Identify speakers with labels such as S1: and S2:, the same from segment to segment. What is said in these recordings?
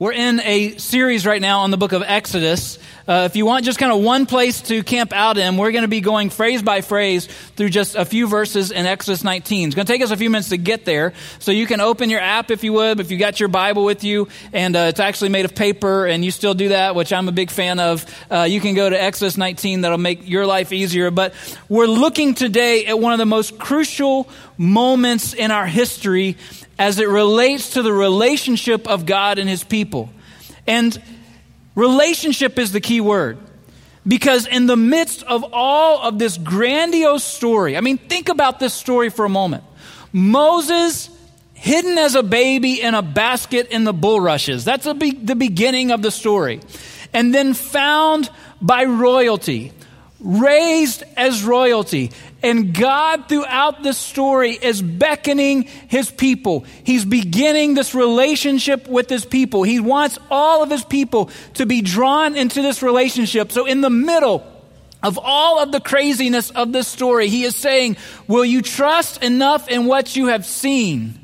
S1: We're in a series right now on the book of Exodus. Uh, if you want just kind of one place to camp out in, we're going to be going phrase by phrase through just a few verses in Exodus 19. It's going to take us a few minutes to get there. So you can open your app if you would, if you got your Bible with you, and uh, it's actually made of paper, and you still do that, which I'm a big fan of. Uh, you can go to Exodus 19. That'll make your life easier. But we're looking today at one of the most crucial moments in our history as it relates to the relationship of God and his people. And relationship is the key word. Because in the midst of all of this grandiose story, I mean, think about this story for a moment. Moses hidden as a baby in a basket in the bulrushes. That's be- the beginning of the story. And then found by royalty, raised as royalty, and God, throughout this story, is beckoning his people. He's beginning this relationship with his people. He wants all of his people to be drawn into this relationship. So, in the middle of all of the craziness of this story, he is saying, Will you trust enough in what you have seen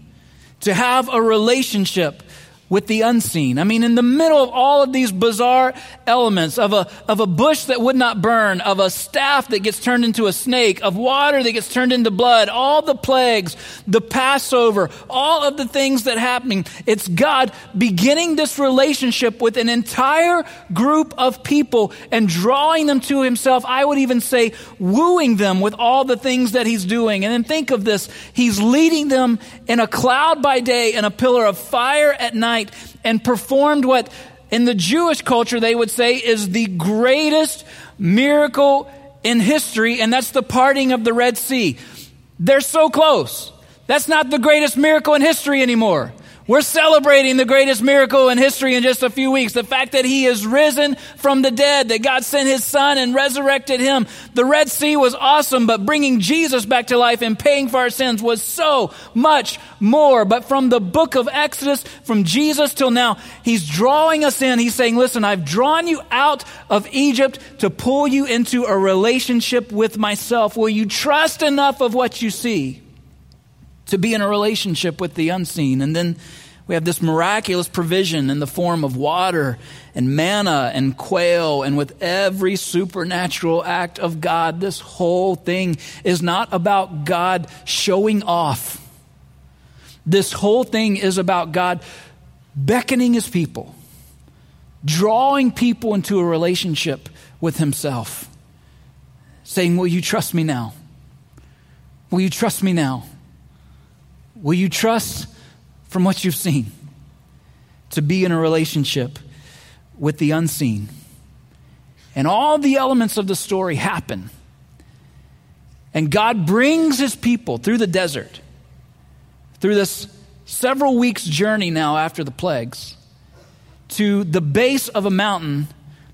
S1: to have a relationship with the unseen. I mean, in the middle of all of these bizarre elements of a, of a bush that would not burn, of a staff that gets turned into a snake, of water that gets turned into blood, all the plagues, the Passover, all of the things that happening. It's God beginning this relationship with an entire group of people and drawing them to himself. I would even say wooing them with all the things that he's doing. And then think of this. He's leading them in a cloud by day and a pillar of fire at night night and performed what in the Jewish culture they would say is the greatest miracle in history, and that's the parting of the Red Sea. They're so close. That's not the greatest miracle in history anymore. We're celebrating the greatest miracle in history in just a few weeks. The fact that he is risen from the dead, that God sent his son and resurrected him. The Red Sea was awesome, but bringing Jesus back to life and paying for our sins was so much more. But from the book of Exodus, from Jesus till now, he's drawing us in. He's saying, listen, I've drawn you out of Egypt to pull you into a relationship with myself. Will you trust enough of what you see? To be in a relationship with the unseen. And then we have this miraculous provision in the form of water and manna and quail. And with every supernatural act of God, this whole thing is not about God showing off. This whole thing is about God beckoning his people, drawing people into a relationship with himself, saying, Will you trust me now? Will you trust me now? Will you trust from what you've seen to be in a relationship with the unseen? And all the elements of the story happen. And God brings his people through the desert, through this several weeks' journey now after the plagues, to the base of a mountain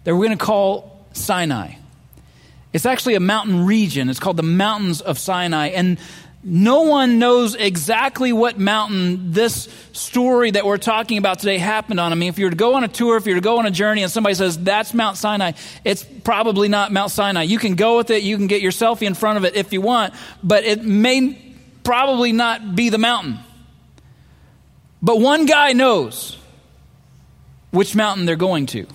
S1: that we're going to call Sinai. It's actually a mountain region. It's called the Mountains of Sinai. And no one knows exactly what mountain this story that we're talking about today happened on. I mean, if you were to go on a tour, if you were to go on a journey and somebody says, that's Mount Sinai, it's probably not Mount Sinai. You can go with it, you can get your selfie in front of it if you want, but it may probably not be the mountain. But one guy knows which mountain they're going to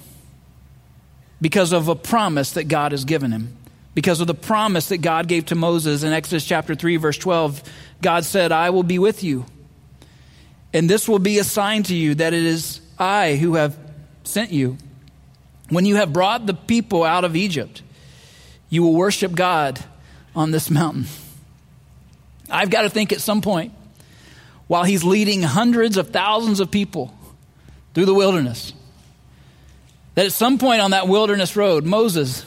S1: because of a promise that God has given him because of the promise that God gave to Moses in Exodus chapter 3, verse 12. God said, I will be with you. And this will be a sign to you that it is I who have sent you. When you have brought the people out of Egypt, you will worship God on this mountain. I've got to think at some point, while he's leading hundreds of thousands of people through the wilderness, that at some point on that wilderness road, Moses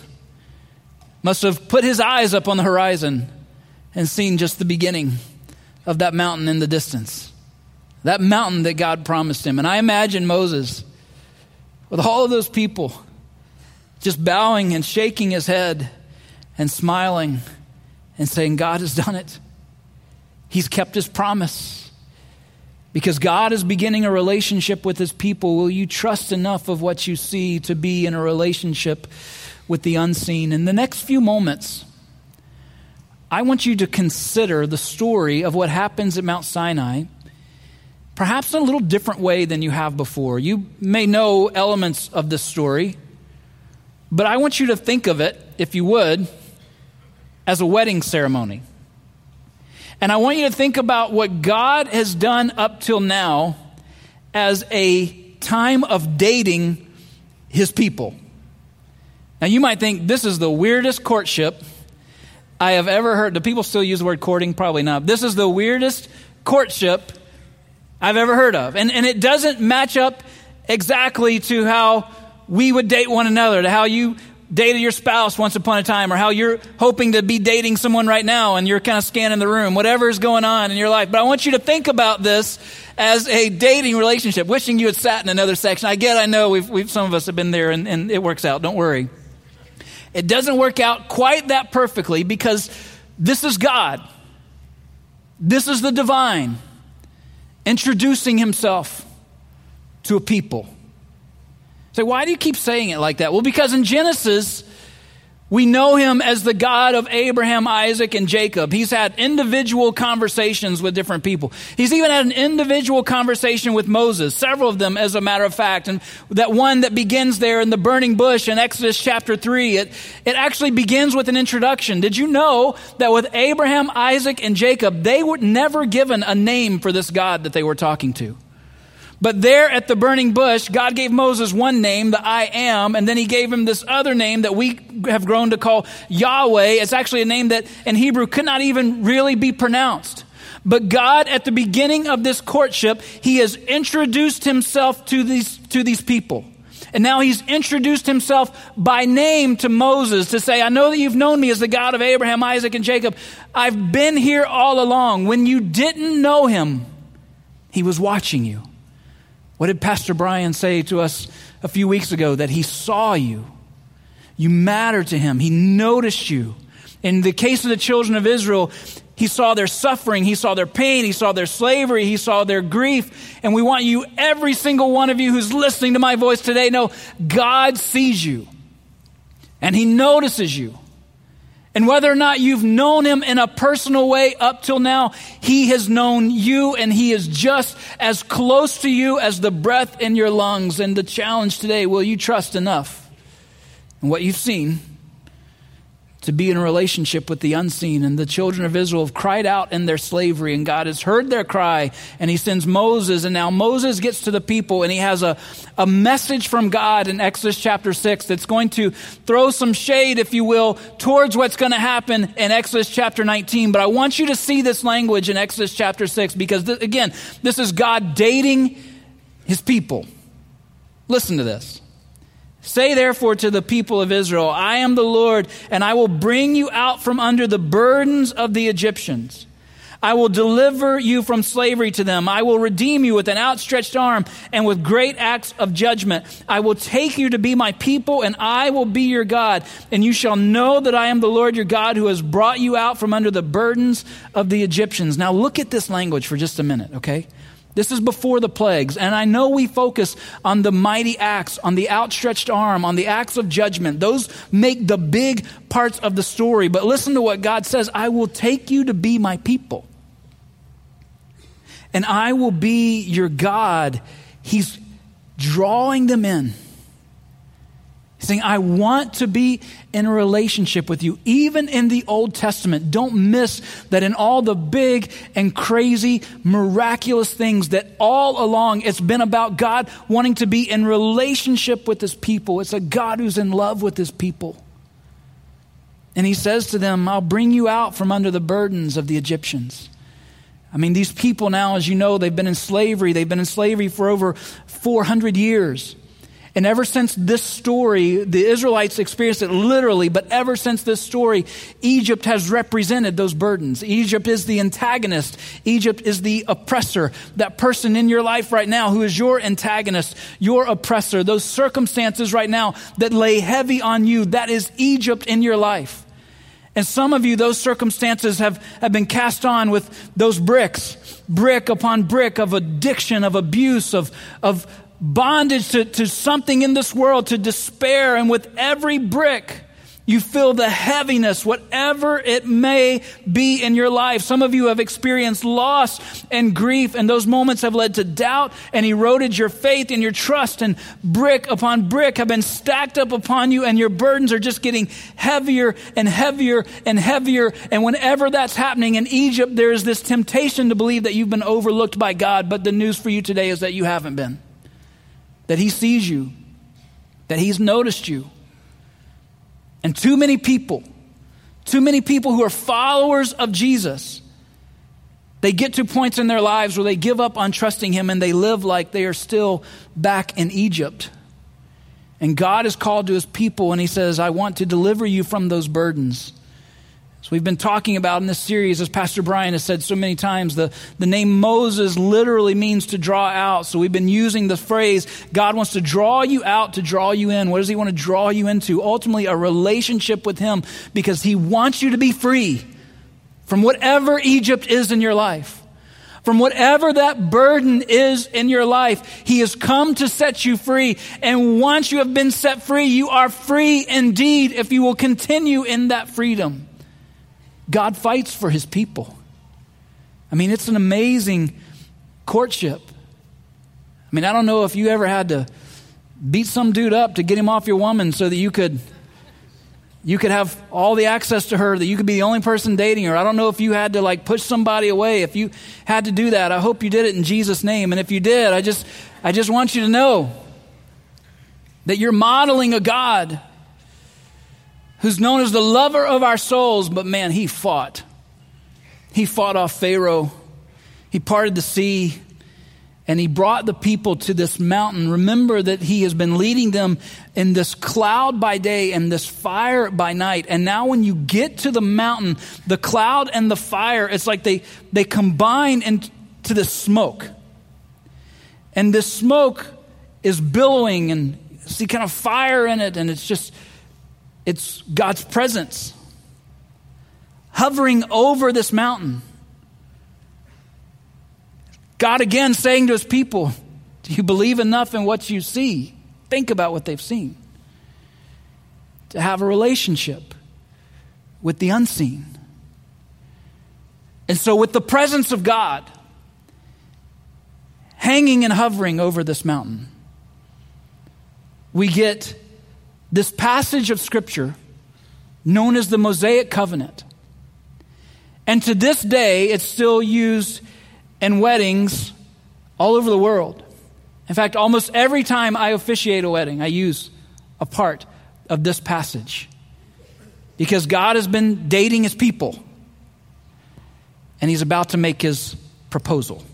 S1: must have put his eyes up on the horizon and seen just the beginning of that mountain in the distance. That mountain that God promised him. And I imagine Moses with all of those people just bowing and shaking his head and smiling and saying, God has done it. He's kept his promise. Because God is beginning a relationship with his people. Will you trust enough of what you see to be in a relationship with the unseen. In the next few moments, I want you to consider the story of what happens at Mount Sinai, perhaps in a little different way than you have before. You may know elements of this story, but I want you to think of it, if you would, as a wedding ceremony. And I want you to think about what God has done up till now as a time of dating his people. Now, you might think this is the weirdest courtship I have ever heard. Do people still use the word courting? Probably not. This is the weirdest courtship I've ever heard of. And, and it doesn't match up exactly to how we would date one another, to how you dated your spouse once upon a time, or how you're hoping to be dating someone right now and you're kind of scanning the room, whatever is going on in your life. But I want you to think about this as a dating relationship, wishing you had sat in another section. I get, I know we've, we've some of us have been there and, and it works out. Don't worry. It doesn't work out quite that perfectly because this is God. This is the divine introducing himself to a people. Say, so why do you keep saying it like that? Well, because in Genesis, we know him as the God of Abraham, Isaac, and Jacob. He's had individual conversations with different people. He's even had an individual conversation with Moses, several of them, as a matter of fact. And that one that begins there in the burning bush in Exodus chapter 3, it, it actually begins with an introduction. Did you know that with Abraham, Isaac, and Jacob, they were never given a name for this God that they were talking to? But there at the burning bush, God gave Moses one name, the I am, and then he gave him this other name that we have grown to call Yahweh. It's actually a name that in Hebrew could not even really be pronounced. But God, at the beginning of this courtship, he has introduced himself to these, to these people. And now he's introduced himself by name to Moses to say, I know that you've known me as the God of Abraham, Isaac, and Jacob. I've been here all along. When you didn't know him, he was watching you. What did Pastor Brian say to us a few weeks ago? That he saw you. You matter to him. He noticed you. In the case of the children of Israel, he saw their suffering, he saw their pain, he saw their slavery, he saw their grief. And we want you, every single one of you who's listening to my voice today, know God sees you and he notices you. And whether or not you've known him in a personal way up till now, he has known you and he is just as close to you as the breath in your lungs. And the challenge today, will you trust enough in what you've seen to be in a relationship with the unseen. And the children of Israel have cried out in their slavery, and God has heard their cry, and He sends Moses. And now Moses gets to the people, and he has a, a message from God in Exodus chapter 6 that's going to throw some shade, if you will, towards what's going to happen in Exodus chapter 19. But I want you to see this language in Exodus chapter 6 because, th- again, this is God dating His people. Listen to this. Say therefore to the people of Israel, I am the Lord, and I will bring you out from under the burdens of the Egyptians. I will deliver you from slavery to them. I will redeem you with an outstretched arm and with great acts of judgment. I will take you to be my people, and I will be your God. And you shall know that I am the Lord your God who has brought you out from under the burdens of the Egyptians. Now look at this language for just a minute, okay? This is before the plagues. And I know we focus on the mighty acts, on the outstretched arm, on the acts of judgment. Those make the big parts of the story. But listen to what God says I will take you to be my people, and I will be your God. He's drawing them in saying, I want to be in a relationship with you. Even in the Old Testament, don't miss that in all the big and crazy, miraculous things that all along it's been about God wanting to be in relationship with his people. It's a God who's in love with his people. And he says to them, I'll bring you out from under the burdens of the Egyptians. I mean, these people now, as you know, they've been in slavery. They've been in slavery for over 400 years. And ever since this story, the Israelites experienced it literally, but ever since this story, Egypt has represented those burdens. Egypt is the antagonist. Egypt is the oppressor. That person in your life right now who is your antagonist, your oppressor, those circumstances right now that lay heavy on you, that is Egypt in your life. And some of you, those circumstances have, have been cast on with those bricks, brick upon brick of addiction, of abuse, of, of, bondage to, to something in this world, to despair. And with every brick, You feel the heaviness, whatever it may be in your life. Some of you have experienced loss and grief, and those moments have led to doubt and eroded your faith and your trust, and brick upon brick have been stacked up upon you, and your burdens are just getting heavier and heavier and heavier. And whenever that's happening in Egypt, there is this temptation to believe that you've been overlooked by God, but the news for you today is that you haven't been. That He sees you, that He's noticed you and too many people, too many people who are followers of Jesus, they get to points in their lives where they give up on trusting Him and they live like they are still back in Egypt. And God is called to His people and He says, I want to deliver you from those burdens. So we've been talking about in this series, as Pastor Brian has said so many times, the, the name Moses literally means to draw out. So we've been using the phrase, God wants to draw you out to draw you in. What does he want to draw you into? Ultimately, a relationship with him because he wants you to be free from whatever Egypt is in your life. From whatever that burden is in your life, He has come to set you free. And once you have been set free, you are free indeed if you will continue in that freedom. God fights for his people. I mean, it's an amazing courtship. I mean, I don't know if you ever had to beat some dude up to get him off your woman so that you could you could have all the access to her that you could be the only person dating her i don't know if you had to like push somebody away if you had to do that i hope you did it in jesus name and if you did i just i just want you to know that you're modeling a god who's known as the lover of our souls, but man, he fought. He fought off Pharaoh, he parted the sea, and he brought the people to this mountain. Remember that he has been leading them in this cloud by day and this fire by night. And now, when you get to the mountain, the cloud and the fire, it's like they, they combine into this smoke. And this smoke is billowing and see kind of fire in it, and it's just it's God's presence hovering over this mountain. God again saying to his people, Do you believe enough in what you see? Think about what they've seen. To have a relationship with the unseen. And so, with the presence of God hanging and hovering over this mountain, we get this passage of Scripture, known as the Mosaic Covenant. And to this day, it's still used in weddings all over the world. In fact, almost every time I officiate a wedding, I use a part of this passage. Because God has been dating his people, and he's about to make his proposal.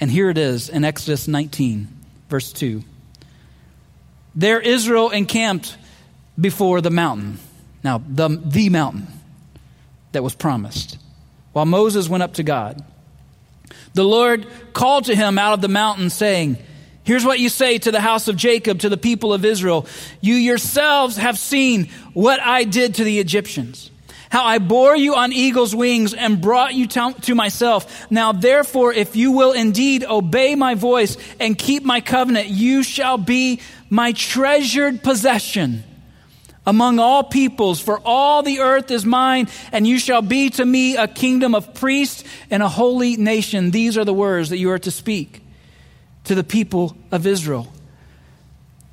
S1: And here it is in Exodus 19, verse 2. There Israel encamped before the mountain. Now, the, the mountain that was promised. While Moses went up to God, the Lord called to him out of the mountain, saying, Here's what you say to the house of Jacob, to the people of Israel. You yourselves have seen what I did to the Egyptians how I bore you on eagle's wings and brought you to myself. Now, therefore, if you will indeed obey my voice and keep my covenant, you shall be my treasured possession among all peoples, for all the earth is mine, and you shall be to me a kingdom of priests and a holy nation. These are the words that you are to speak to the people of Israel.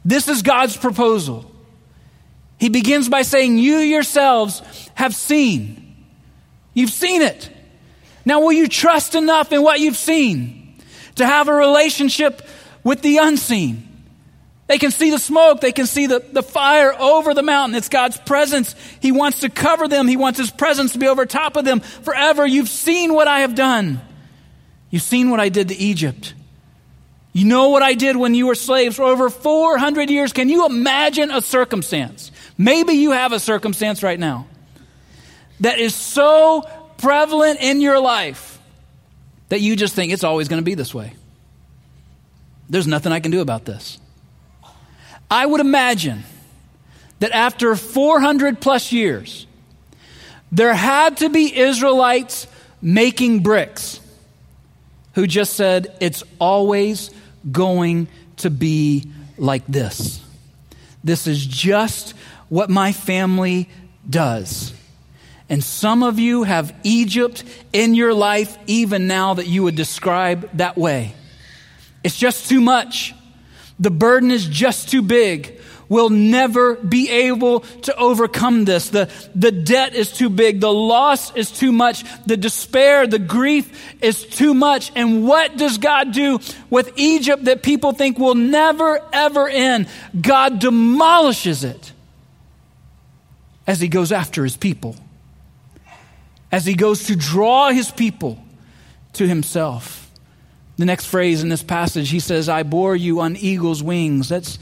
S1: This is God's proposal. He begins by saying, You yourselves have seen. You've seen it. Now, will you trust enough in what you've seen to have a relationship with the unseen? They can see the smoke. They can see the, the fire over the mountain. It's God's presence. He wants to cover them. He wants His presence to be over top of them forever. You've seen what I have done. You've seen what I did to Egypt. You know what I did when you were slaves for over 400 years. Can you imagine a circumstance Maybe you have a circumstance right now that is so prevalent in your life that you just think it's always going to be this way. There's nothing I can do about this. I would imagine that after 400 plus years, there had to be Israelites making bricks who just said, It's always going to be like this. This is just what my family does. And some of you have Egypt in your life even now that you would describe that way. It's just too much. The burden is just too big. We'll never be able to overcome this. The, the debt is too big. The loss is too much. The despair, the grief is too much. And what does God do with Egypt that people think will never, ever end? God demolishes it as he goes after his people as he goes to draw his people to himself. The next phrase in this passage, he says, I bore you on eagle's wings. That's,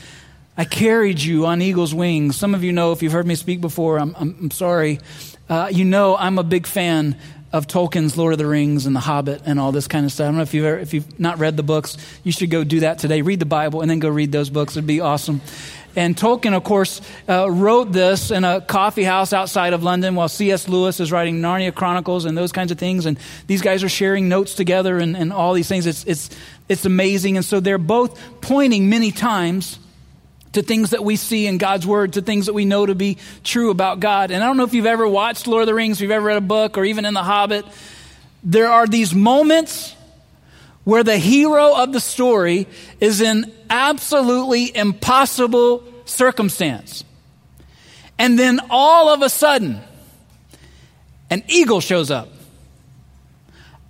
S1: I carried you on eagle's wings. Some of you know, if you've heard me speak before, I'm, I'm, I'm sorry. Uh, you know, I'm a big fan of Tolkien's Lord of the Rings and The Hobbit and all this kind of stuff. I don't know if you've, ever, if you've not read the books, you should go do that today. Read the Bible and then go read those books. It'd be awesome. And Tolkien, of course, uh, wrote this in a coffee house outside of London while C.S. Lewis is writing Narnia Chronicles and those kinds of things. And these guys are sharing notes together and, and all these things. It's, it's, it's amazing. And so they're both pointing many times to things that we see in God's Word, to things that we know to be true about God. And I don't know if you've ever watched Lord of the Rings, if you've ever read a book, or even in The Hobbit. There are these moments where the hero of the story is in absolutely impossible circumstance. And then all of a sudden, an eagle shows up.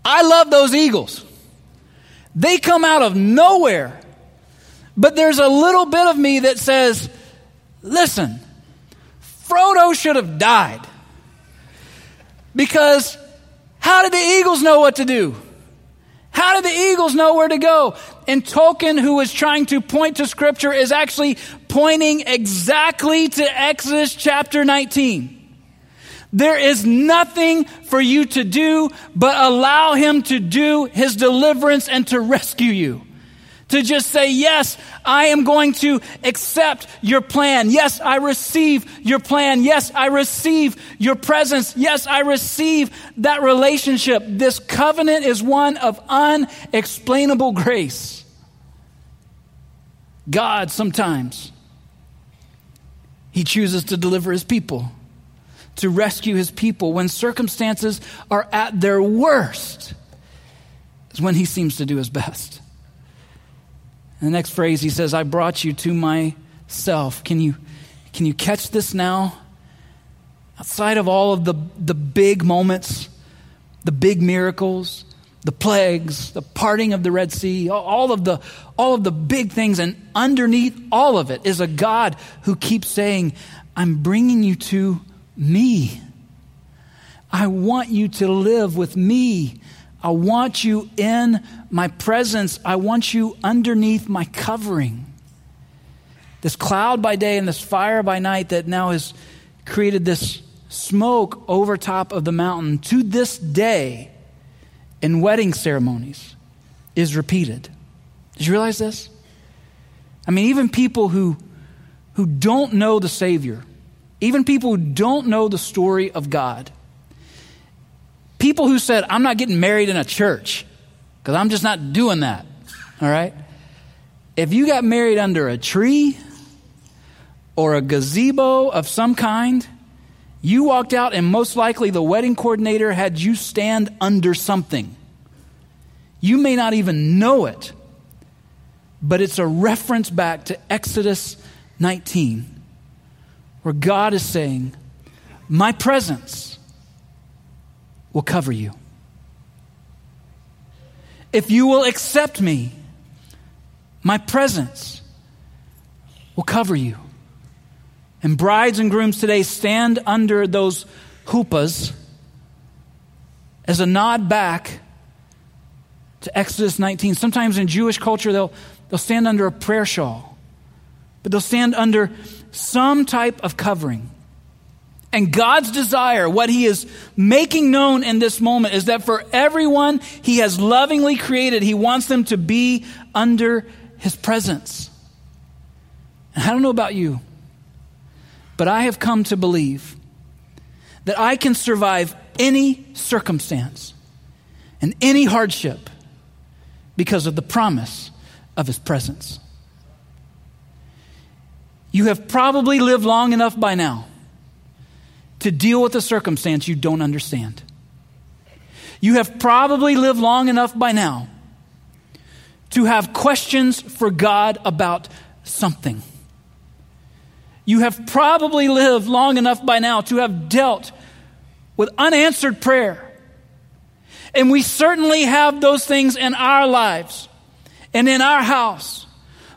S1: I love those eagles. They come out of nowhere. But there's a little bit of me that says, listen, Frodo should have died. Because how did the eagles know what to do? How did the eagles know where to go? And Tolkien, who is trying to point to scripture, is actually pointing exactly to Exodus chapter 19. There is nothing for you to do but allow him to do his deliverance and to rescue you to just say, Yes, I am going to accept your plan. Yes, I receive your plan. Yes, I receive your presence. Yes, I receive that relationship. This covenant is one of unexplainable grace. God sometimes, He chooses to deliver His people, to rescue His people when circumstances are at their worst, is when He seems to do His best. And the next phrase, he says, I brought you to myself. Can you, can you catch this now? Outside of all of the, the big moments, the big miracles, the plagues, the parting of the Red Sea, all of the, all of the big things, and underneath all of it is a God who keeps saying, I'm bringing you to me. I want you to live with me. I want you in my presence. I want you underneath my covering. This cloud by day and this fire by night that now has created this smoke over top of the mountain to this day in wedding ceremonies is repeated. Did you realize this? I mean, even people who, who don't know the Savior, even people who don't know the story of God, People who said, I'm not getting married in a church because I'm just not doing that. All right? If you got married under a tree or a gazebo of some kind, you walked out and most likely the wedding coordinator had you stand under something. You may not even know it, but it's a reference back to Exodus 19, where God is saying, My presence will cover you. If you will accept me, my presence will cover you. And brides and grooms today stand under those chuppahs as a nod back to Exodus 19. Sometimes in Jewish culture, they'll, they'll stand under a prayer shawl, but they'll stand under some type of covering. And God's desire, what He is making known in this moment, is that for everyone He has lovingly created, He wants them to be under His presence. And I don't know about you, but I have come to believe that I can survive any circumstance and any hardship because of the promise of His presence. You have probably lived long enough by now to deal with a circumstance you don't understand. You have probably lived long enough by now to have questions for God about something. You have probably lived long enough by now to have dealt with unanswered prayer. And we certainly have those things in our lives and in our house.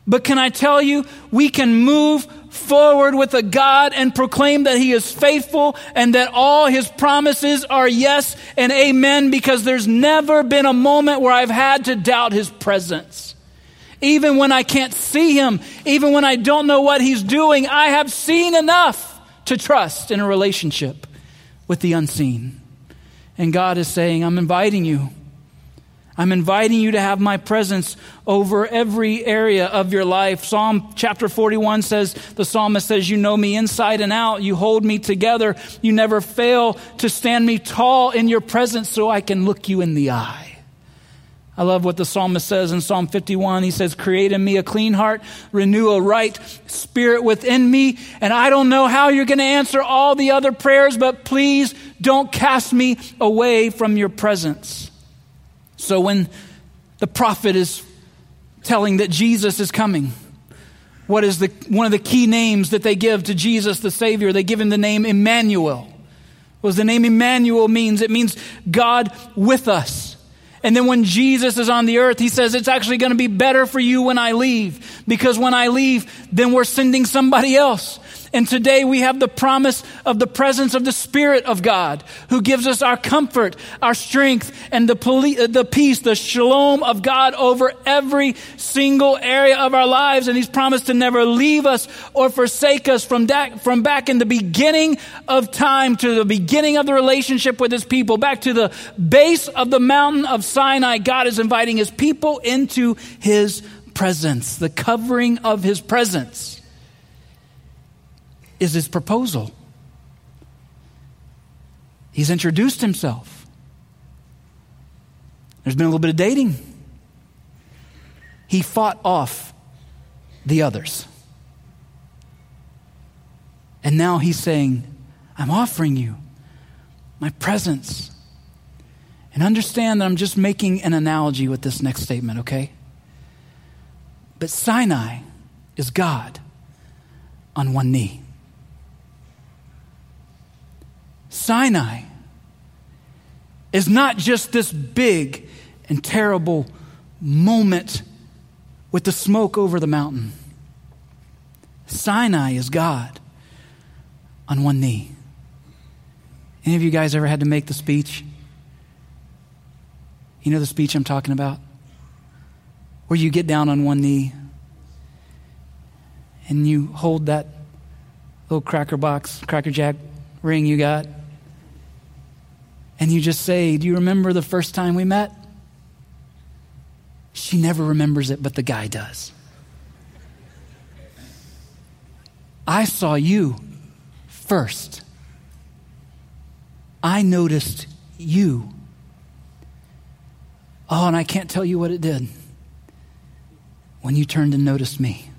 S1: But can I tell you, we can move forward with a God and proclaim that He is faithful and that all His promises are yes and amen because there's never been a moment where I've had to doubt His presence. Even when I can't see Him, even when I don't know what He's doing, I have seen enough to trust in a relationship with the unseen. And God is saying, I'm inviting you I'm inviting you to have my presence over every area of your life. Psalm chapter 41 says, the psalmist says, You know me inside and out. You hold me together. You never fail to stand me tall in your presence so I can look you in the eye. I love what the psalmist says in Psalm 51. He says, Create in me a clean heart, renew a right spirit within me. And I don't know how you're going to answer all the other prayers, but please don't cast me away from your presence. So when the prophet is telling that Jesus is coming, what is the, one of the key names that they give to Jesus the Savior? They give him the name Emmanuel. What does the name Emmanuel means? It means God with us. And then when Jesus is on the earth, he says, it's actually going to be better for you when I leave. Because when I leave, then we're sending somebody else. And today we have the promise of the presence of the Spirit of God who gives us our comfort, our strength, and the, poli- uh, the peace, the shalom of God over every single area of our lives. And He's promised to never leave us or forsake us from, da- from back in the beginning of time to the beginning of the relationship with His people, back to the base of the mountain of Sinai. God is inviting His people into His presence, the covering of His presence is his proposal. He's introduced himself. There's been a little bit of dating. He fought off the others. And now he's saying, I'm offering you my presence. And understand that I'm just making an analogy with this next statement, okay? But Sinai is God on one knee. Sinai is not just this big and terrible moment with the smoke over the mountain. Sinai is God on one knee. Any of you guys ever had to make the speech? You know the speech I'm talking about? Where you get down on one knee and you hold that little cracker box, cracker jack ring you got, and you just say, Do you remember the first time we met? She never remembers it, but the guy does. I saw you first. I noticed you. Oh, and I can't tell you what it did when you turned and noticed me.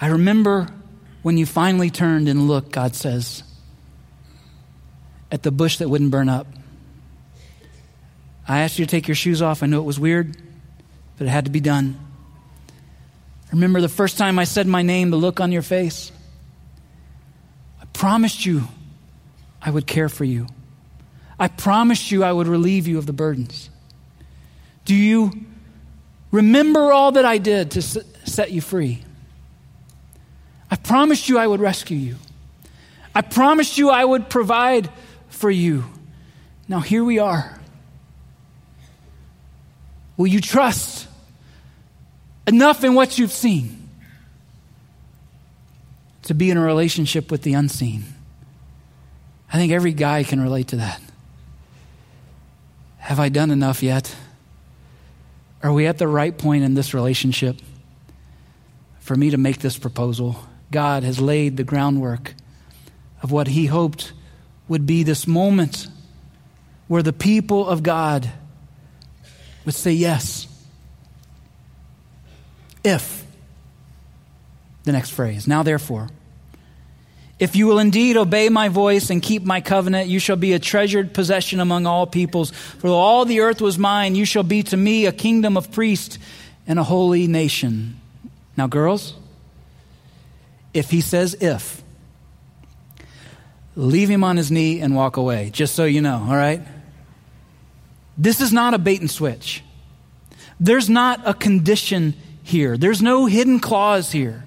S1: I remember when you finally turned and looked, God says, at the bush that wouldn't burn up. I asked you to take your shoes off. I know it was weird, but it had to be done. Remember the first time I said my name, the look on your face? I promised you I would care for you. I promised you I would relieve you of the burdens. Do you remember all that I did to set you free? I promised you I would rescue you. I promised you I would provide for you. Now, here we are. Will you trust enough in what you've seen to be in a relationship with the unseen? I think every guy can relate to that. Have I done enough yet? Are we at the right point in this relationship for me to make this proposal? God has laid the groundwork of what He hoped would be this moment where the people of God would say yes. If The next phrase. Now, therefore, if you will indeed obey my voice and keep my covenant, you shall be a treasured possession among all peoples. For all the earth was mine, you shall be to me a kingdom of priests and a holy nation. Now, girls, if he says if, leave him on his knee and walk away, just so you know, all right? This is not a bait and switch. There's not a condition here, there's no hidden clause here.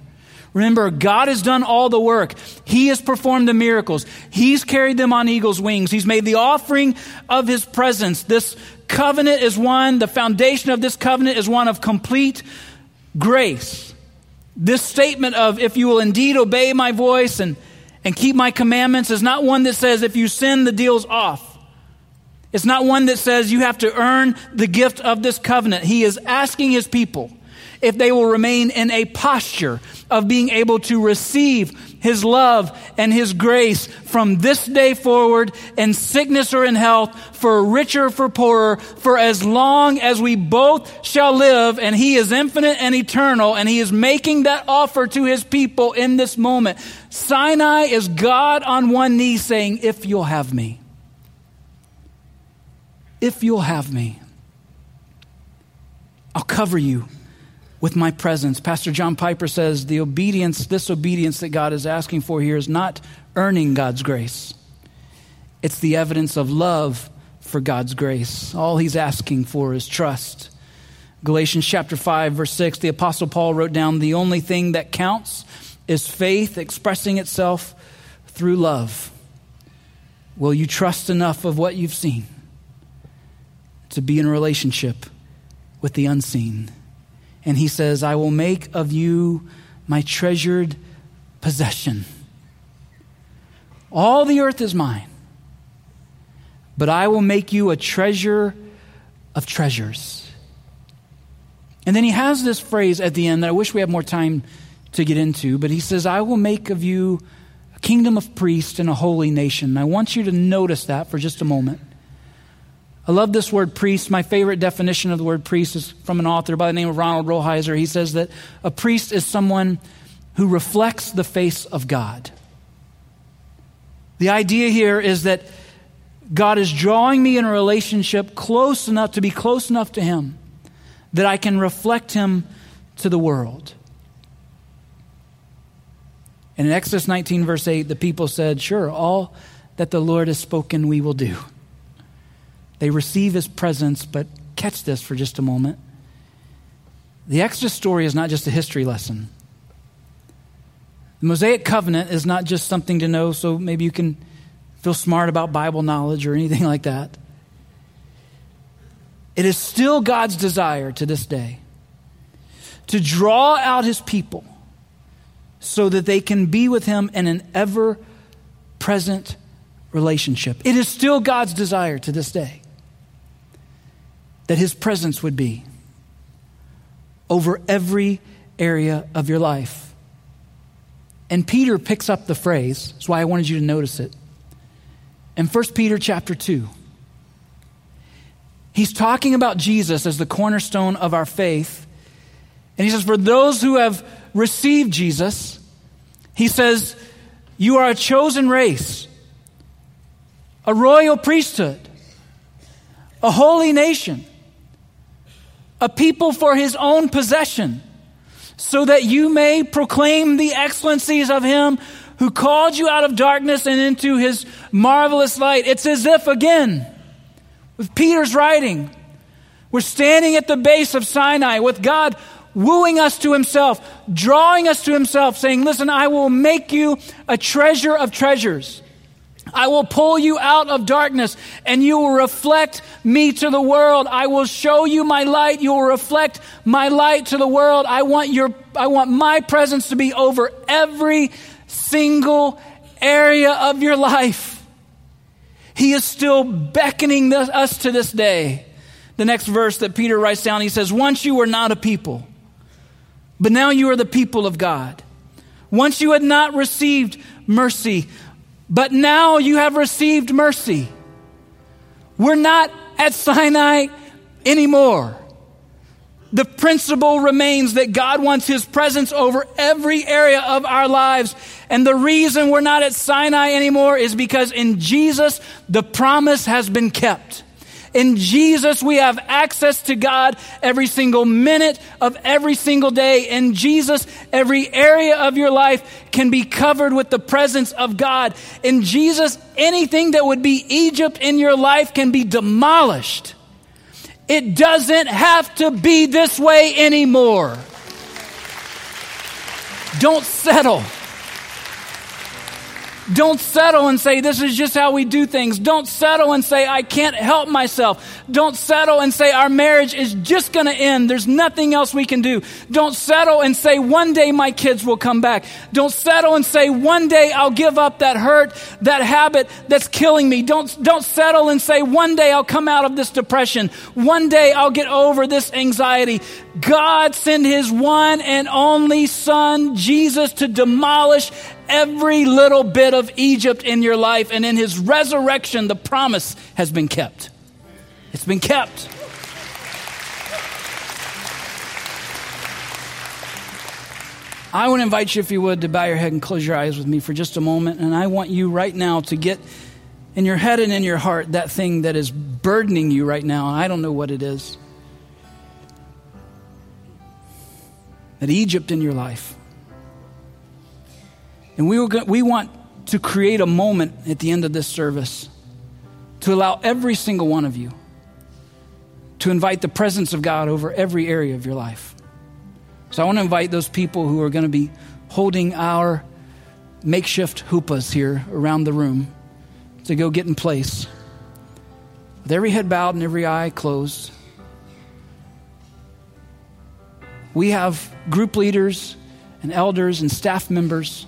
S1: Remember, God has done all the work. He has performed the miracles. He's carried them on eagle's wings. He's made the offering of His presence. This covenant is one, the foundation of this covenant is one of complete grace. This statement of, if you will indeed obey my voice and, and keep my commandments, is not one that says, if you sin, the deal's off. It's not one that says you have to earn the gift of this covenant. He is asking his people if they will remain in a posture of being able to receive his love and his grace from this day forward in sickness or in health, for richer, for poorer, for as long as we both shall live. And he is infinite and eternal, and he is making that offer to his people in this moment. Sinai is God on one knee saying, If you'll have me if you'll have me, I'll cover you with my presence. Pastor John Piper says the obedience, this obedience that God is asking for here is not earning God's grace, it's the evidence of love for God's grace. All he's asking for is trust. Galatians chapter 5, verse 6, the Apostle Paul wrote down the only thing that counts is faith expressing itself through love. Will you trust enough of what you've seen to be in a relationship with the unseen. And he says, I will make of you my treasured possession. All the earth is mine, but I will make you a treasure of treasures. And then he has this phrase at the end that I wish we had more time to get into, but he says, I will make of you a kingdom of priests and a holy nation. I want you to notice that for just a moment. I love this word priest. My favorite definition of the word priest is from an author by the name of Ronald Rolheiser. He says that a priest is someone who reflects the face of God. The idea here is that God is drawing me in a relationship close enough to be close enough to Him that I can reflect Him to the world. And in Exodus 19, verse 8, the people said, Sure, all that the Lord has spoken, we will do. They receive his presence, but catch this for just a moment. The Exodus story is not just a history lesson. The Mosaic covenant is not just something to know so maybe you can feel smart about Bible knowledge or anything like that. It is still God's desire to this day to draw out his people so that they can be with him in an ever present relationship. It is still God's desire to this day that his presence would be over every area of your life. And Peter picks up the phrase, that's why I wanted you to notice it. In 1 Peter chapter 2, he's talking about Jesus as the cornerstone of our faith. And he says, For those who have received Jesus, he says, You are a chosen race, a royal priesthood, a holy nation a people for his own possession, so that you may proclaim the excellencies of him who called you out of darkness and into his marvelous light. It's as if, again, with Peter's writing, we're standing at the base of Sinai with God wooing us to himself, drawing us to himself, saying, Listen, I will make you a treasure of treasures. I will pull you out of darkness and you will reflect me to the world. I will show you my light. You will reflect my light to the world. I want your, I want my presence to be over every single area of your life. He is still beckoning us to this day. The next verse that Peter writes down, he says, Once you were not a people, but now you are the people of God. Once you had not received mercy, but now you have received mercy. We're not at Sinai anymore. the principle remains that God wants His presence over every area of our lives. And the reason we're not at Sinai anymore is because in Jesus, the promise has been kept. In Jesus, we have access to God every single minute of every single day. In Jesus, every area of your life can be covered with the presence of God. In Jesus, anything that would be Egypt in your life can be demolished. It doesn't have to be this way anymore. Don't settle. Don't settle and say, this is just how we do things. Don't settle and say, I can't help myself. Don't settle and say, our marriage is just going to end. There's nothing else we can do. Don't settle and say, one day my kids will come back. Don't settle and say, one day I'll give up that hurt, that habit that's killing me. Don't, don't settle and say, one day I'll come out of this depression. One day I'll get over this anxiety. God sent his one and only son, Jesus, to demolish every little bit of Egypt in your life. And in his resurrection, the promise has been kept. It's been kept. I want to invite you, if you would, to bow your head and close your eyes with me for just a moment. And I want you right now to get in your head and in your heart that thing that is burdening you right now. I don't know what it is. That Egypt in your life. And we, were going, we want to create a moment at the end of this service to allow every single one of you to invite the presence of God over every area of your life. So I want to invite those people who are going to be holding our makeshift chuppahs here around the room to go get in place. With every head bowed and every eye closed. We have group leaders and elders and staff members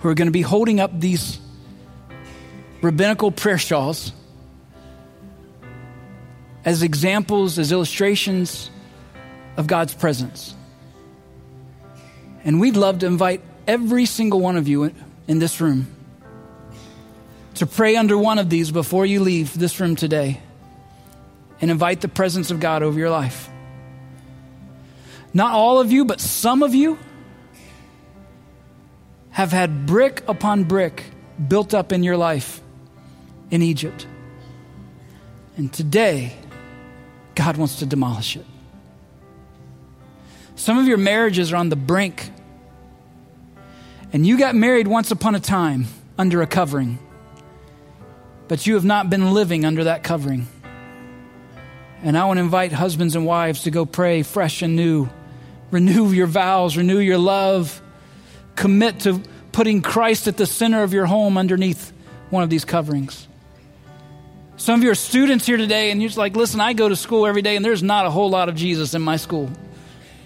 S1: who are going to be holding up these rabbinical prayer shawls as examples, as illustrations of God's presence. And we'd love to invite every single one of you in this room to pray under one of these before you leave this room today and invite the presence of God over your life. Not all of you, but some of you have had brick upon brick built up in your life in Egypt. And today, God wants to demolish it. Some of your marriages are on the brink. And you got married once upon a time under a covering, but you have not been living under that covering. And I want to invite husbands and wives to go pray fresh and new. Renew your vows, renew your love commit to putting Christ at the center of your home underneath one of these coverings. Some of you are students here today, and you're like, listen, I go to school every day, and there's not a whole lot of Jesus in my school.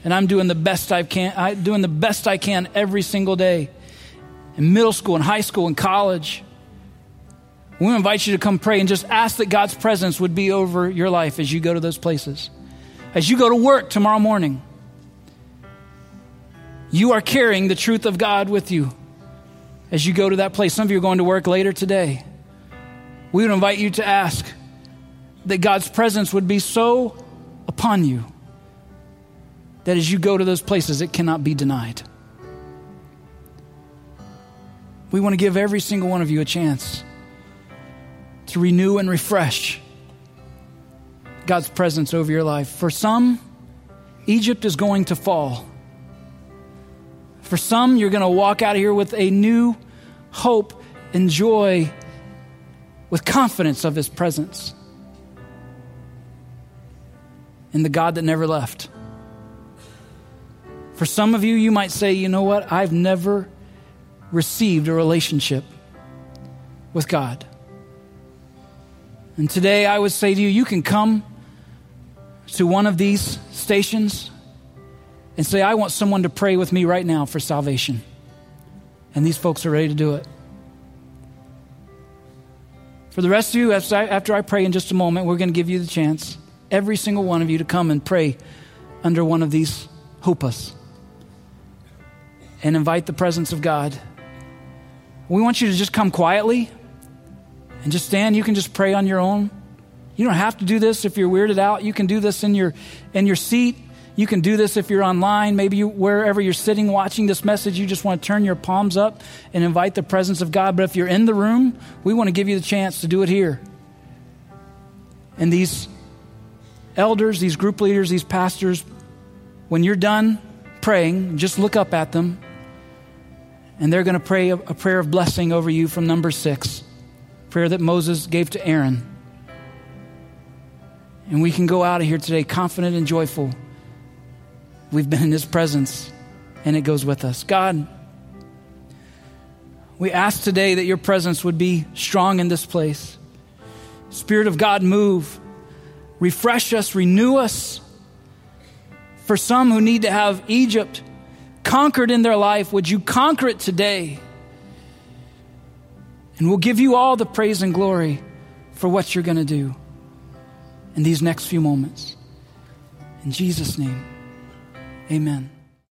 S1: And I'm doing the best I can, I, doing the best I can every single day. In middle school, in high school, in college. We invite you to come pray and just ask that God's presence would be over your life as you go to those places. As you go to work tomorrow morning you are carrying the truth of God with you as you go to that place. Some of you are going to work later today. We would invite you to ask that God's presence would be so upon you that as you go to those places, it cannot be denied. We want to give every single one of you a chance to renew and refresh God's presence over your life. For some, Egypt is going to fall. For some, you're going to walk out of here with a new hope and joy, with confidence of His presence in the God that never left. For some of you, you might say, you know what? I've never received a relationship with God. And today I would say to you, you can come to one of these stations and say, I want someone to pray with me right now for salvation. And these folks are ready to do it. For the rest of you, after I pray in just a moment, we're going to give you the chance, every single one of you, to come and pray under one of these chuppahs and invite the presence of God. We want you to just come quietly and just stand. You can just pray on your own. You don't have to do this if you're weirded out. You can do this in your, in your seat. You can do this if you're online. Maybe you, wherever you're sitting watching this message, you just want to turn your palms up and invite the presence of God. But if you're in the room, we want to give you the chance to do it here. And these elders, these group leaders, these pastors, when you're done praying, just look up at them and they're going to pray a, a prayer of blessing over you from number six, prayer that Moses gave to Aaron. And we can go out of here today confident and joyful. We've been in his presence and it goes with us. God, we ask today that your presence would be strong in this place. Spirit of God, move. Refresh us, renew us. For some who need to have Egypt conquered in their life, would you conquer it today? And we'll give you all the praise and glory for what you're going to do in these next few moments. In Jesus' name, amen.